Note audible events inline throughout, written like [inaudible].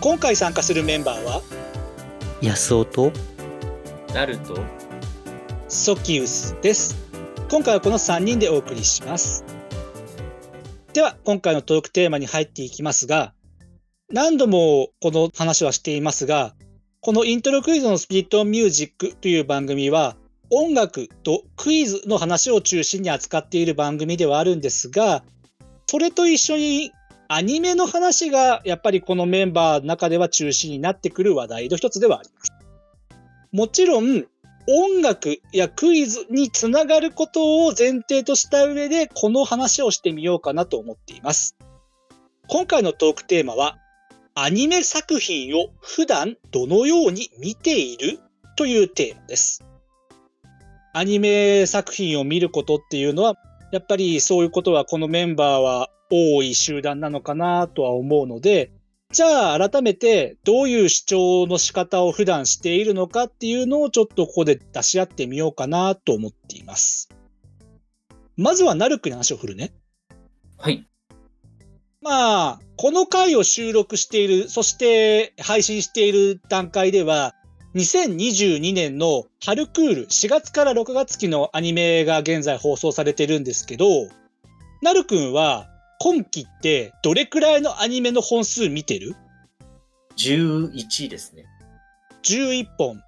今回参加するメンバーは？安尾と？なるとソキウスです。今回はこの3人でお送りします。では今回のトークテーマに入っていきますが何度もこの話はしていますがこのイントロクイズのスピリットミュージックという番組は音楽とクイズの話を中心に扱っている番組ではあるんですがそれと一緒にアニメの話がやっぱりこのメンバーの中では中心になってくる話題の一つではあります。もちろん音楽やクイズにつながることを前提とした上でこの話をしてみようかなと思っています。今回のトークテーマはアニメ作品を普段どのように見ているというテーマです。アニメ作品を見ることっていうのはやっぱりそういうことはこのメンバーは多い集団なのかなとは思うので、じゃあ改めてどういう主張の仕方を普段しているのかっていうのをちょっとここで出し合ってみようかなと思っています。まずはナルクに話を振るね。はい。まあ、この回を収録している、そして配信している段階では、2022年の春クール4月から6月期のアニメが現在放送されてるんですけど、なるくんは今期ってどれくらいのアニメの本数見てる ?11 ですね。11本。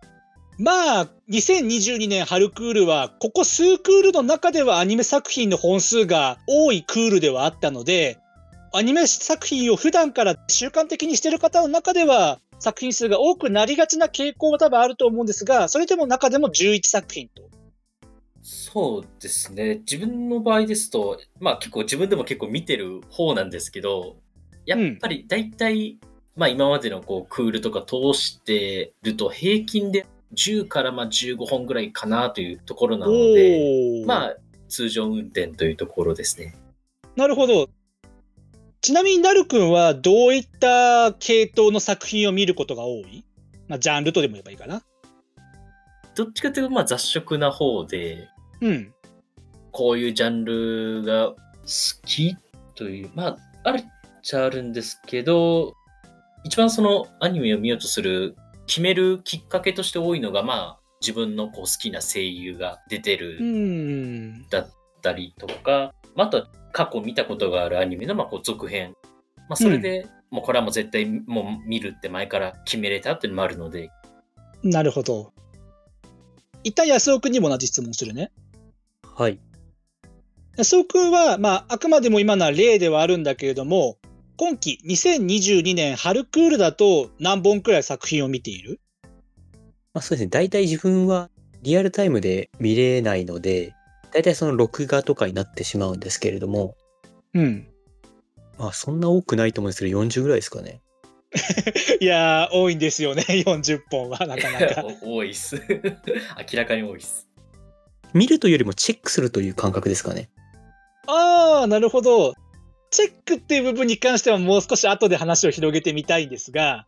まあ、2022年春クールは、ここ数クールの中ではアニメ作品の本数が多いクールではあったので、アニメ作品を普段から習慣的にしてる方の中では、作品数が多くなりがちな傾向は多分あると思うんですが、それでも中でも11作品と。そうですね。自分の場合ですと、まあ結構自分でも結構見てる方なんですけど、やっぱり大体、うん、まあ今までのこうクールとか通してると平均で10からまあ15本ぐらいかなというところなので、まあ通常運転というところですね。なるほど。ちなみになるくんはどういった系統の作品を見ることが多い？まあ、ジャンルとでも言えばいいかな。どっちかというと、まあ雑食な方で、うん。こういうジャンルが好きという、まあ、あるっちゃあるんですけど、一番そのアニメを見ようとする、決めるきっかけとして多いのが、まあ、自分のこう好きな声優が出てるだったりとか、まあ、あとは過去見たことがあるアニメのまあこう続編。まあ、それで、もうこれはもう絶対もう見るって前から決めれたっていうのもあるので。なるほど。一旦安尾君にも同じ質問するね。はい。安尾君は、まあ、あくまでも今のは例ではあるんだけれども、今期2022年春クールだと何本くらい作品を見ている？まあ、そうですね。大体自分はリアルタイムで見れないので、大体その録画とかになってしまうんですけれども、うん。まあそんな多くないと思うんですけど、40ぐらいですかね。[laughs] いやー、多いんですよね、40本は、なかなか。[laughs] 多いっす。[laughs] 明らかに多いっす。見るというよりもチェックするという感覚ですかね。ああ、なるほど。チェックっていう部分に関してはもう少し後で話を広げてみたいんですが、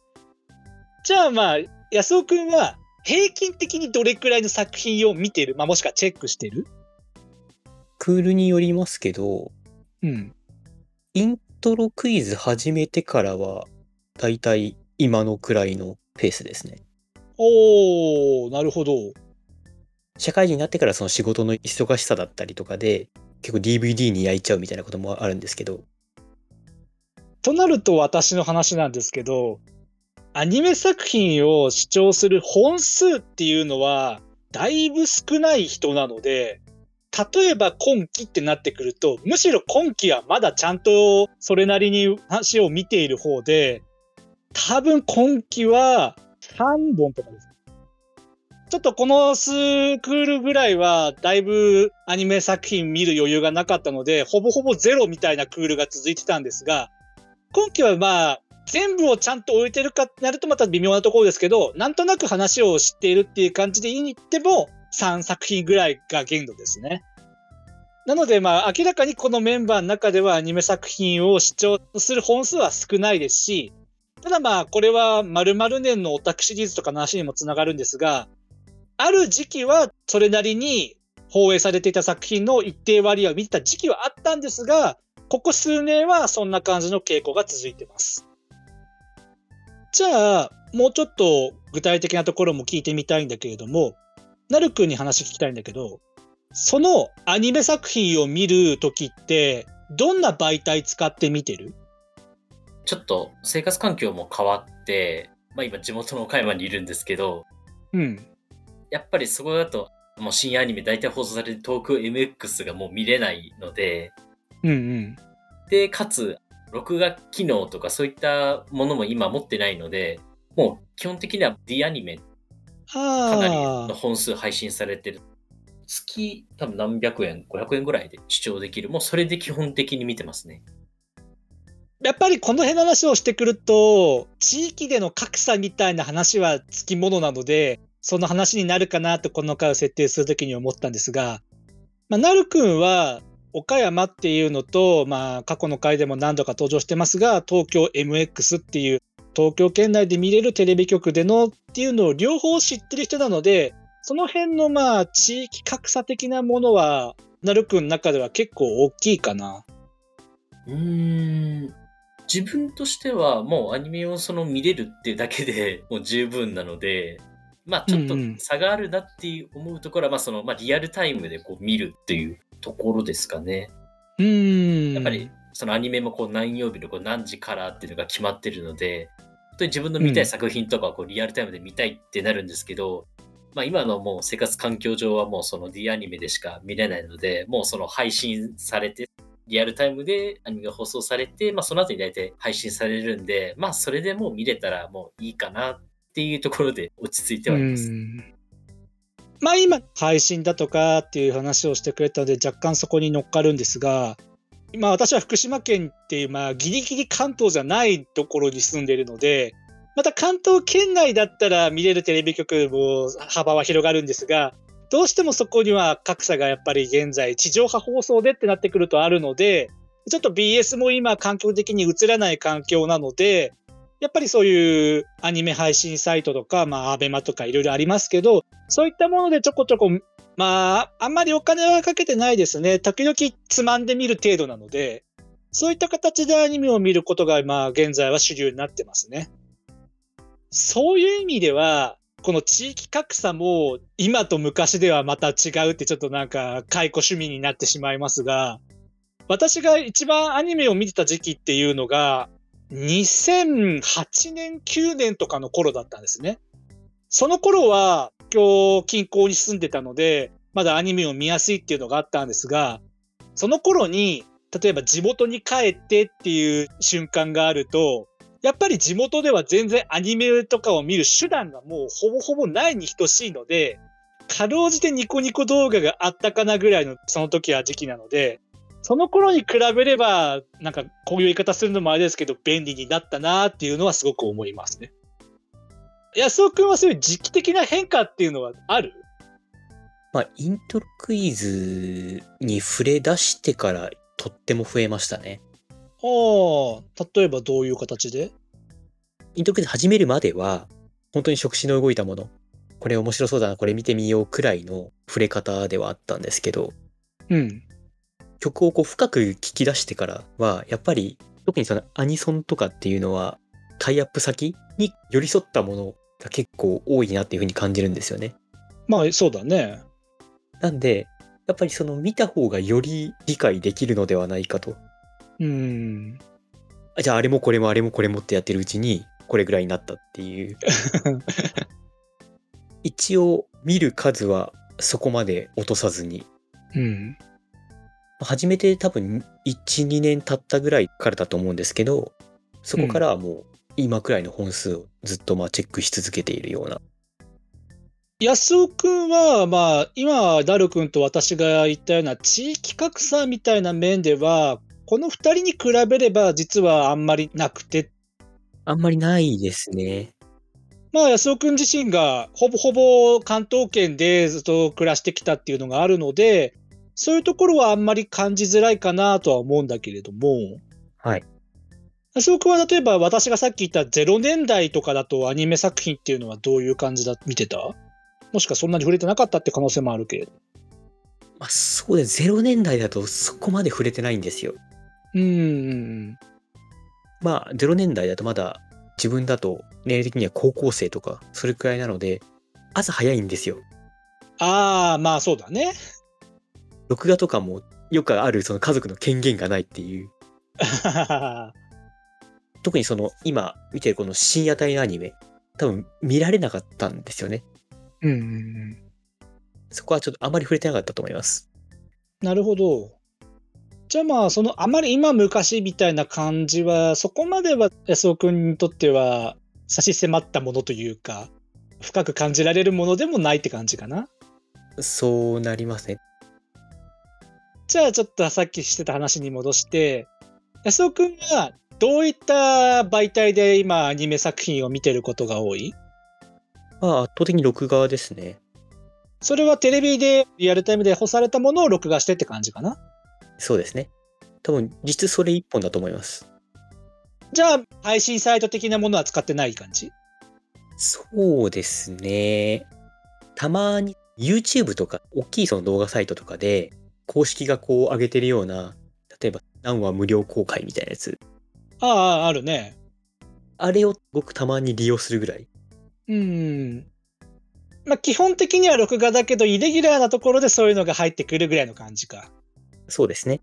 じゃあまあ、安尾くんは平均的にどれくらいの作品を見てる、まあ、もしくはチェックしてる？クールによりますけど、うん。イントロクイズ始めてからは、だいたい今のくらいのペースですね。おー、なるほど。社会人になってからその仕事の忙しさだったりとかで、結構 DVD に焼いちゃうみたいなこともあるんですけど。となると私の話なんですけど、アニメ作品を視聴する本数っていうのは、だいぶ少ない人なので、例えば今期ってなってくると、むしろ今期はまだちゃんとそれなりに話を見ている方で、多分今期は3本とかです。ちょっとこの数クールぐらいは、だいぶアニメ作品見る余裕がなかったので、ほぼほぼゼロみたいなクールが続いてたんですが、今期はまあ、全部をちゃんと終えてるかってなるとまた微妙なところですけど、なんとなく話を知っているっていう感じで言いに行っても、3作品ぐらいが限度ですね。なので、まあ、明らかにこのメンバーの中ではアニメ作品を視聴する本数は少ないですし、ただまあ、これは〇〇年のオタクシリーズとかの話にもつながるんですが、ある時期はそれなりに放映されていた作品の一定割合を見てた時期はあったんですが、ここ数年はそんな感じの傾向が続いてます。じゃあ、もうちょっと具体的なところも聞いてみたいんだけれども、なるくんに話聞きたいんだけど、そのアニメ作品を見るときって、どんな媒体使って見てる？ちょっと生活環境も変わって、まあ今地元の岡山にいるんですけど、うん。やっぱりそこだと、もう深夜アニメ大体放送される東京 MX がもう見れないので、うんうん。で、かつ、録画機能とかそういったものも今持ってないので、もう基本的には D アニメ、かなりの本数配信されてる。月多分何百円、500円ぐらいで視聴できる。もうそれで基本的に見てますね。やっぱりこの辺の話をしてくると、地域での格差みたいな話はつきものなので、その話になるかなとこの回を設定するときに思ったんですが、まあ、なるくんは岡山っていうのと、まあ、過去の回でも何度か登場してますが、東京 MX っていう東京圏内で見れるテレビ局でのっていうのを両方知ってる人なので、その辺のまあ地域格差的なものは、なるくんの中では結構大きいかな。うーん。自分としてはもうアニメをその見れるってだけでもう十分なので、まあちょっと差があるなって思うところは、まあその、まあリアルタイムでこう見るっていうところですかね。うん。やっぱりそのアニメもこう何曜日のこう何時からっていうのが決まってるので、本当に自分の見たい作品とかをこうリアルタイムで見たいってなるんですけど、まあ、今のもう生活環境上はもうその D アニメでしか見れないので、もうその配信されて、リアルタイムでアニメが放送されて、まあ、その後に大体配信されるんで、まあ、それでもう見れたらもういいかなっっていうところで落ち着いてはいます。まあ今、配信だとかっていう話をしてくれたので、若干そこに乗っかるんですが、今私は福島県っていう、まあギリギリ関東じゃないところに住んでいるので、また関東圏内だったら見れるテレビ局も幅は広がるんですが、どうしてもそこには格差がやっぱり現在地上波放送でってなってくるとあるので、ちょっと BS も今環境的に映らない環境なので、やっぱりそういうアニメ配信サイトとか、まあ、アベマとかいろいろありますけど、そういったものでちょこちょこ、まあ、あんまりお金はかけてないですね。時々つまんでみる程度なので、そういった形でアニメを見ることが、まあ、現在は主流になってますね。そういう意味では、この地域格差も今と昔ではまた違うってちょっとなんか解雇趣味になってしまいますが、私が一番アニメを見てた時期っていうのが、2008年、9年とかの頃だったんですね。その頃は、今日近郊に住んでたので、まだアニメを見やすいっていうのがあったんですが、その頃に、例えば地元に帰ってっていう瞬間があると、やっぱり地元では全然アニメとかを見る手段がもうほぼほぼないに等しいので、かろうじてニコニコ動画があったかなぐらいのその時は時期なので、その頃に比べれば、なんかこういう言い方するのもあれですけど、便利になったなっていうのはすごく思いますね。安尾くんはそういう時期的な変化っていうのはある？まあ、イントロクイズに触れ出してからとっても増えましたね。ああ、例えばどういう形で？イントロクイズ始めるまでは、本当に触手の動いたもの、これ面白そうだな、これ見てみようくらいの触れ方ではあったんですけど、うん。曲をこう深く聞き出してからは、やっぱり特にそのアニソンとかっていうのは、タイアップ先に寄り添ったものが結構多いなっていうふうに感じるんですよね。まあそうだね。なんで、やっぱりその見た方がより理解できるのではないかとうん。じゃああれもこれもあれもこれもってやってるうちにこれぐらいになったっていう [laughs] 一応見る数はそこまで落とさずに、うん、初めて多分12年経ったぐらいからだと思うんですけどそこからはもう今くらいの本数をずっとまあチェックし続けているような。安尾くんは、まあ、今、ダル君と私が言ったような地域格差みたいな面では、この2人に比べれば実はあんまりなくて。あんまりないですね。まあ、安尾くん自身がほぼほぼ関東圏でずっと暮らしてきたっていうのがあるので、そういうところはあんまり感じづらいかなとは思うんだけれども、はい。安尾くんは例えば私がさっき言った0年代とかだとアニメ作品っていうのはどういう感じだ見てた？もしかそんなに触れてなかったって可能性もあるけれど。まあ、そうです。0年代だとそこまで触れてないんですよ。うーん。まあ、0年代だとまだ自分だと年齢的には高校生とか、それくらいなので、朝早いんですよ。ああ、まあそうだね。録画とかもよくあるその家族の権限がないっていう。[laughs] 特にその今見てるこの深夜帯のアニメ、多分見られなかったんですよね。うんうんうん。そこはちょっとあまり触れてなかったと思います。なるほど。じゃあまあ、そのあまり今昔みたいな感じは、そこまでは安尾くんにとっては差し迫ったものというか、深く感じられるものでもないって感じかな。そうなりますね。じゃあちょっとさっきしてた話に戻して、安尾くんはどういった媒体で今アニメ作品を見てることが多い？まあ圧倒的に録画ですね。それはテレビでリアルタイムで干されたものを録画してって感じかな？そうですね。多分実質それ一本だと思います。じゃあ配信サイト的なものは使ってない感じ？そうですね。たまに YouTube とか大きいその動画サイトとかで公式がこう上げてるような、例えば何話無料公開みたいなやつ。ああ、あるね。あれを僕たまに利用するぐらい。うん。まあ基本的には録画だけど、イレギュラーなところでそういうのが入ってくるぐらいの感じか。そうですね。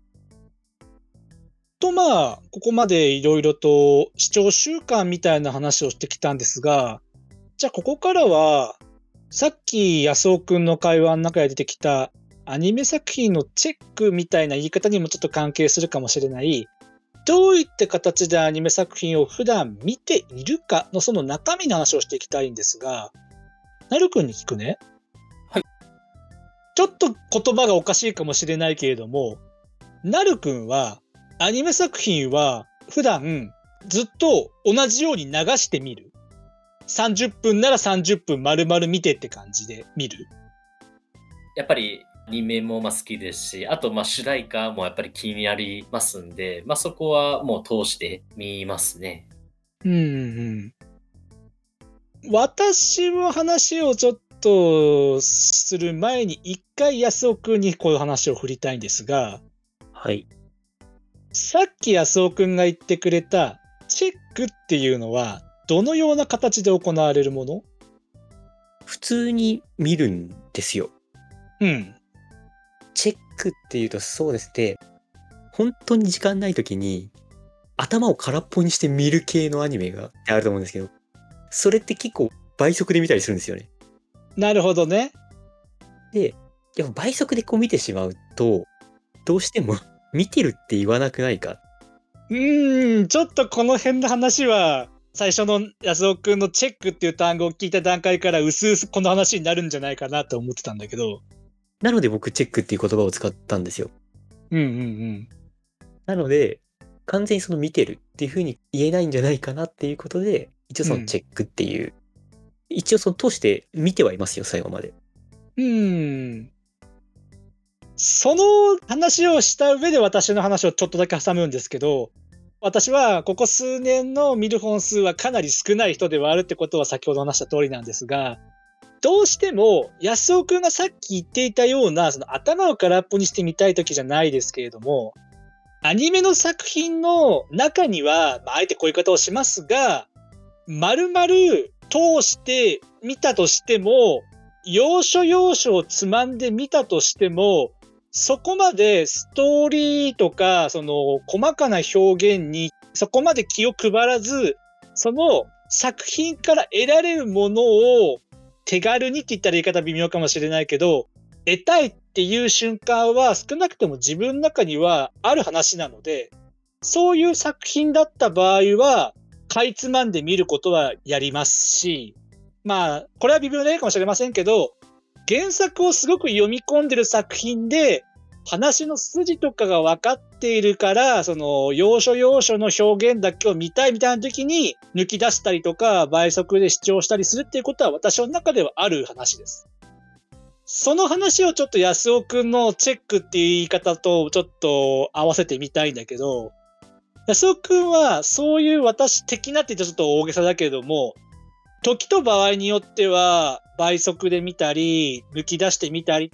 とまあ、ここまでいろいろと視聴習慣みたいな話をしてきたんですが、じゃあここからは、さっき安尾くんの会話の中で出てきたアニメ作品のチェックみたいな言い方にもちょっと関係するかもしれない、どういった形でアニメ作品を普段見ているかのその中身の話をしていきたいんですが、なるくんに聞くね。はい。ちょっと言葉がおかしいかもしれないけれども、なるくんはアニメ作品は普段ずっと同じように流してみる ?30 分なら30分丸々見てって感じで見るやっぱりアニメもまあ好きですし、あとまあ主題歌もやっぱり気になりますんで、まあそこはもう通して見ますね。うんうん。私は話をちょっとする前に一回安尾くんにこういう話を振りたいんですが、はい。さっき安尾くんが言ってくれたチェックっていうのはどのような形で行われるもの？普通に見るんですよ。うん。チェックっていうとそうですね。本当に時間ない時に頭を空っぽにして見る系のアニメがあると思うんですけど、それって結構倍速で見たりするんですよね。なるほどね。で、やっぱ倍速でこう見てしまうと、どうしても見てるって言わなくないか？うーん、ちょっとこの辺の話は、最初の安尾くんのチェックっていう単語を聞いた段階から、うすうすこの話になるんじゃないかなと思ってたんだけど。なので僕チェックっていう言葉を使ったんですよ。うんうんうん。なので、完全にその見てるっていう風に言えないんじゃないかなっていうことで、一応そのチェックっていう、一応その通して見てはいますよ、最後まで。うーん。その話をした上で私の話をちょっとだけ挟むんですけど、私はここ数年の見る本数はかなり少ない人ではあるってことは先ほど話した通りなんですが、どうしても安尾くんがさっき言っていたようなその頭を空っぽにしてみたい時じゃないですけれども、アニメの作品の中には、まあ、あえてこういう方をしますが、丸々通して見たとしても、要所要所をつまんでみたとしても、そこまでストーリーとか、その細かな表現にそこまで気を配らず、その作品から得られるものを手軽にって言ったら言い方微妙かもしれないけど、得たいっていう瞬間は少なくとも自分の中にはある話なので、そういう作品だった場合は、かいつまんで見ることはやりますし、まあ、これは微妙な例かもしれませんけど、原作をすごく読み込んでる作品で、話の筋とかが分かっているから、その、要所要所の表現だけを見たいみたいな時に、抜き出したりとか、倍速で視聴したりするっていうことは私の中ではある話です。その話をちょっと安尾くんのチェックっていう言い方とちょっと合わせてみたいんだけど、安尾くんはそういう私的なって言ったらちょっと大げさだけども、時と場合によっては倍速で見たり、抜き出してみたり、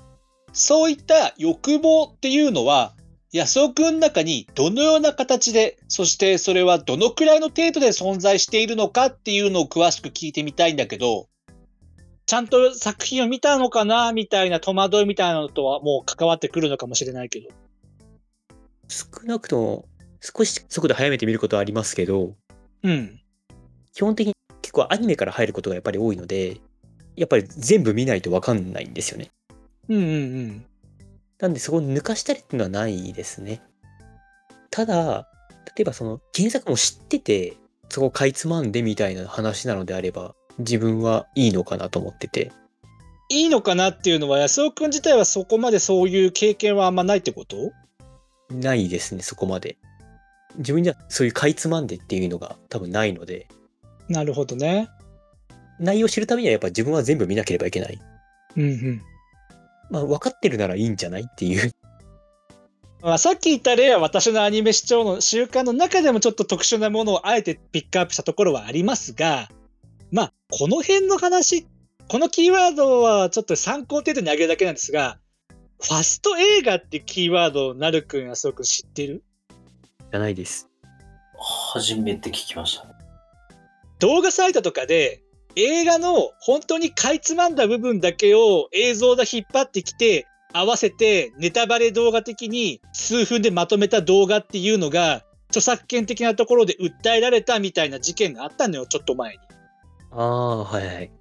そういった欲望っていうのは、安尾くんの中にどのような形で、そしてそれはどのくらいの程度で存在しているのかっていうのを詳しく聞いてみたいんだけど、ちゃんと作品を見たのかなみたいな戸惑いみたいなのとはもう関わってくるのかもしれないけど。少なくとも少し速度速めてみることはありますけど、うん。基本的に結構アニメから入ることがやっぱり多いので、やっぱり全部見ないとわかんないんですよね。うんうんうん。なんでそこを抜かしたりっていうのはないですね。ただ、例えばその原作も知ってて、そこをかいつまんでみたいな話なのであれば、自分はいいのかなと思ってて。いいのかなっていうのは安尾くん自体はそこまでそういう経験はあんまないってこと？ないですね、そこまで。自分にはそういうかいつまんでっていうのが多分ないので、なるほどね。内容を知るためにはやっぱ自分は全部見なければいけない。うんうん。まあ分かってるならいいんじゃないっていう。[laughs] まあ、さっき言った例は私のアニメ視聴の習慣の中でもちょっと特殊なものをあえてピックアップしたところはありますが、まあ、この辺の話、このキーワードはちょっと参考程度に挙げるだけなんですが、ファスト映画ってキーワードをなるくんやすごく知ってる？じゃないです。初めて聞きました。動画サイトとかで映画の本当にかいつまんだ部分だけを映像で引っ張ってきて合わせてネタバレ動画的に数分でまとめた動画っていうのが著作権的なところで訴えられたみたいな事件があったのよちょっと前に。ああ、はいはい。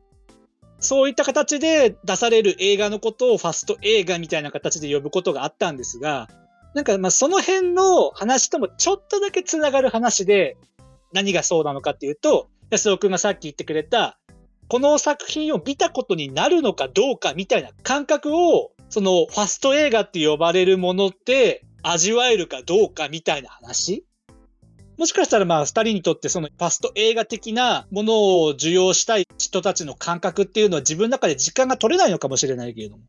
そういった形で出される映画のことをファスト映画みたいな形で呼ぶことがあったんですが、なんかまあその辺の話ともちょっとだけつながる話で、何がそうなのかっていうと、安尾くんがさっき言ってくれた、この作品を見たことになるのかどうかみたいな感覚を、そのファスト映画って呼ばれるものって味わえるかどうかみたいな話？もしかしたらまあ二人にとってそのファスト映画的なものを受容したい人たちの感覚っていうのは自分の中で時間が取れないのかもしれないけれども。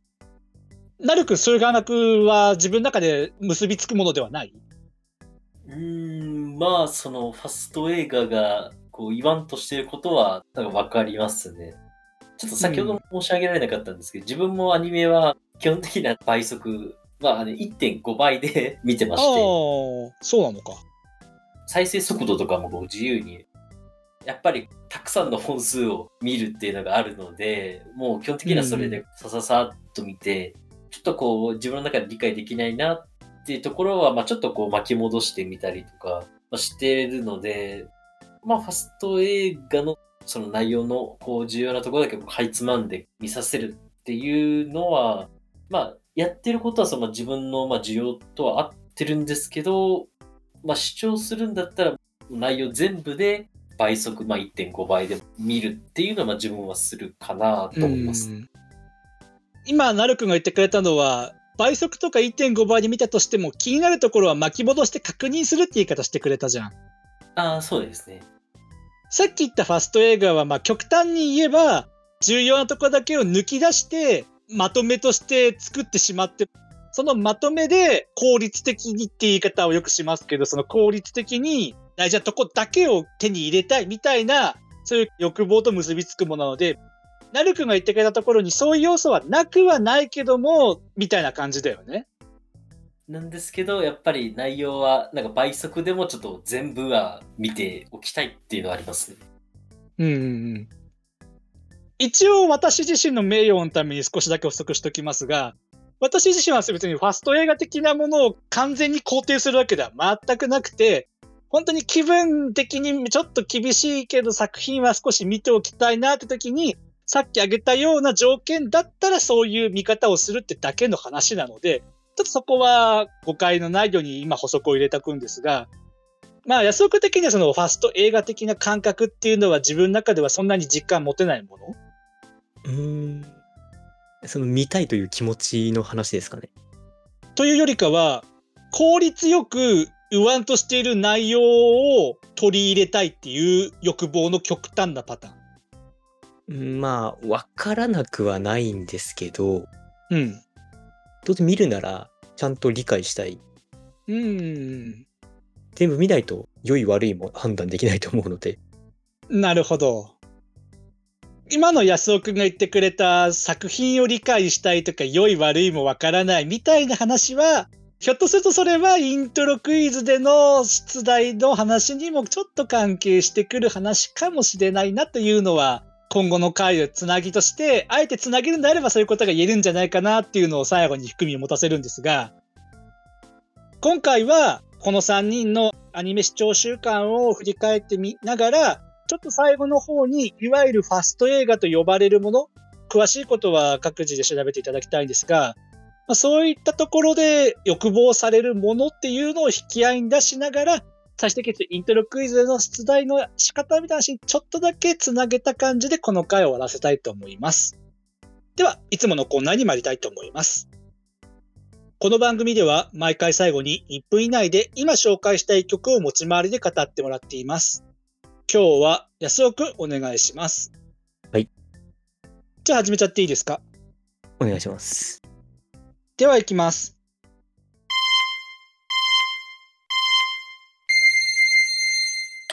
なるくんそういう感覚は自分の中で結びつくものではない？うーん、まあ、そのファスト映画がこう言わんとしてることはなんかわかりますね。ちょっと先ほど申し上げられなかったんですけど、自分もアニメは基本的な倍速、まあ、あの1.5倍で [laughs] 見てまああして、そうなのか。再生速度とかもこう自由に、やっぱりたくさんの本数を見るっていうのがあるので、もう基本的にはそれでさささっと見て、ちょっとこう自分の中で理解できないなっていうところは、まあちょっとこう巻き戻してみたりとかまあしてるので、まあファスト映画のその内容のこう重要なところだけかいつまんで見させるっていうのは、まあやってることはその自分のまあ需要とは合ってるんですけど、まあ主張するんだったら内容全部で倍速、まあ、1.5倍で見るっていうのはまあ自分はするかなと思います。うん今、なるくんが言ってくれたのは、倍速とか1.5倍で見たとしても気になるところは巻き戻して確認するって言い方してくれたじゃん。ああ、そうですね。さっき言ったファスト映画は、まあ極端に言えば、重要なとこだけを抜き出して、まとめとして作ってしまって、そのまとめで効率的にって言い方をよくしますけど、その効率的に大事なとこだけを手に入れたいみたいな、そういう欲望と結びつくものなので、なるくんが言ってくれたところにそういう要素はなくはないけども、みたいな感じだよね。なんですけど、やっぱり内容は、なんか倍速でもちょっと全部は見ておきたいっていうのはありますね。うんうんうん。一応私自身の名誉のために少しだけ補足しておきますが、私自身は別にファスト映画的なものを完全に肯定するわけでは全くなくて、本当に気分的にちょっと厳しいけど作品は少し見ておきたいなって時に、さっき挙げたような条件だったらそういう見方をするってだけの話なので、ちょっとそこは誤解のないように今補足を入れておくんですが、まあ安岡的にはそのファスト映画的な感覚っていうのは自分の中ではそんなに実感持てないものうーん。その見たいという気持ちの話ですかね。というよりかは、効率よく言わんとしている内容を取り入れたいっていう欲望の極端なパターン。まあ、わからなくはないんですけど、うん。どうせ見るなら、ちゃんと理解したい。うん。全部見ないと、良い悪いも判断できないと思うので。なるほど。今の安尾くんが言ってくれた作品を理解したいとか良い悪いもわからないみたいな話は、ひょっとするとそれはイントロクイズでの出題の話にもちょっと関係してくる話かもしれないなというのは、今後の回のつなぎとして、あえてつなげるんであればそういうことが言えるんじゃないかなっていうのを最後に含みを持たせるんですが、今回はこの3人のアニメ視聴習慣を振り返ってみながら、ちょっと最後の方に、いわゆるファスト映画と呼ばれるもの、詳しいことは各自で調べていただきたいんですが、まあ、そういったところで欲望されるものっていうのを引き合いに出しながら、最終的にイントロクイズの出題の仕方みたいな話にちょっとだけつなげた感じでこの回を終わらせたいと思います。では、いつものコーナーに参りたいと思います。この番組では毎回最後に1分以内で今紹介したい曲を持ち回りで語ってもらっています。今日は安尾くんお願いします。はい。じゃあ始めちゃっていいですか？お願いします。では行きます。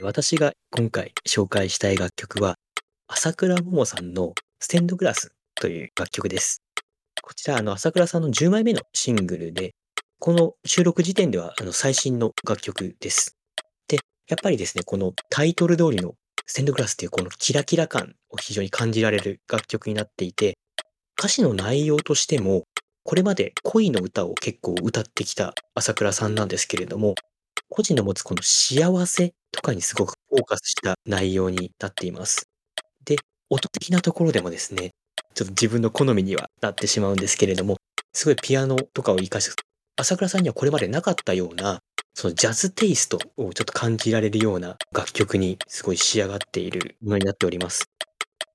私が今回紹介したい楽曲は、朝倉桃さんのステンドグラスという楽曲です。こちら、あの、朝倉さんの10枚目のシングルで、この収録時点ではあの最新の楽曲です。で、やっぱりですね、このタイトル通りのステンドグラスっていうこのキラキラ感を非常に感じられる楽曲になっていて、歌詞の内容としても、これまで恋の歌を結構歌ってきた朝倉さんなんですけれども、個人の持つこの幸せとかにすごくフォーカスした内容になっています。で、音的なところでもですね、ちょっと自分の好みにはなってしまうんですけれども、すごいピアノとかを活かす、朝倉さんにはこれまでなかったような、そのジャズテイストをちょっと感じられるような楽曲にすごい仕上がっているものになっております。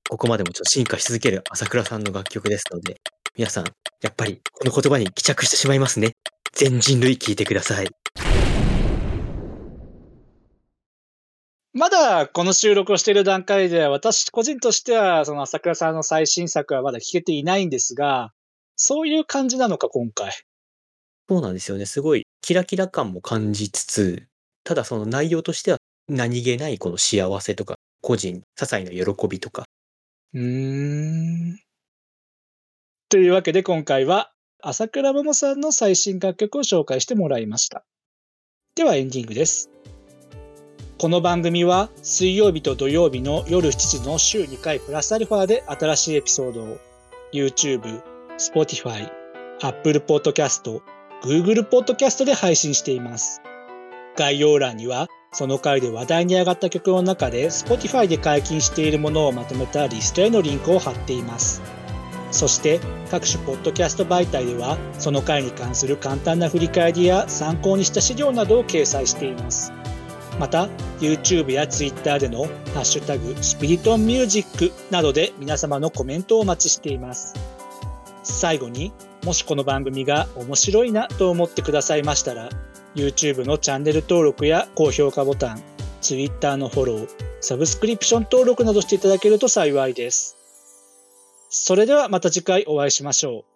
ここまでもちょっと進化し続ける朝倉さんの楽曲ですので、皆さん、やっぱりこの言葉に帰着してしまいますね。全人類聞いてください。まだこの収録をしている段階では、私個人としては、その朝倉さんの最新作はまだ聞けていないんですが、そういう感じなのか、今回。そうなんですよね。すごいキラキラ感も感じつつ、ただその内容としては何気ないこの幸せとか、個人、些細な喜びとか。うーん。というわけで今回は、朝倉桃さんの最新楽曲を紹介してもらいました。ではエンディングです。この番組は水曜日と土曜日の夜7時の週2回プラスアルファで新しいエピソードを YouTube、Spotify、Apple Podcast、Google Podcast で配信しています。概要欄にはその回で話題に上がった曲の中で Spotify で解禁しているものをまとめたリストへのリンクを貼っています。そして各種ポッドキャスト媒体ではその回に関する簡単な振り返りや参考にした資料などを掲載しています。また YouTube や Twitter でのハッシュタグスピリトンミュージックなどで皆様のコメントをお待ちしています。最後にもしこの番組が面白いなと思ってくださいましたら YouTube のチャンネル登録や高評価ボタン Twitter のフォローサブスクリプション登録などしていただけると幸いです。それではまた次回お会いしましょう。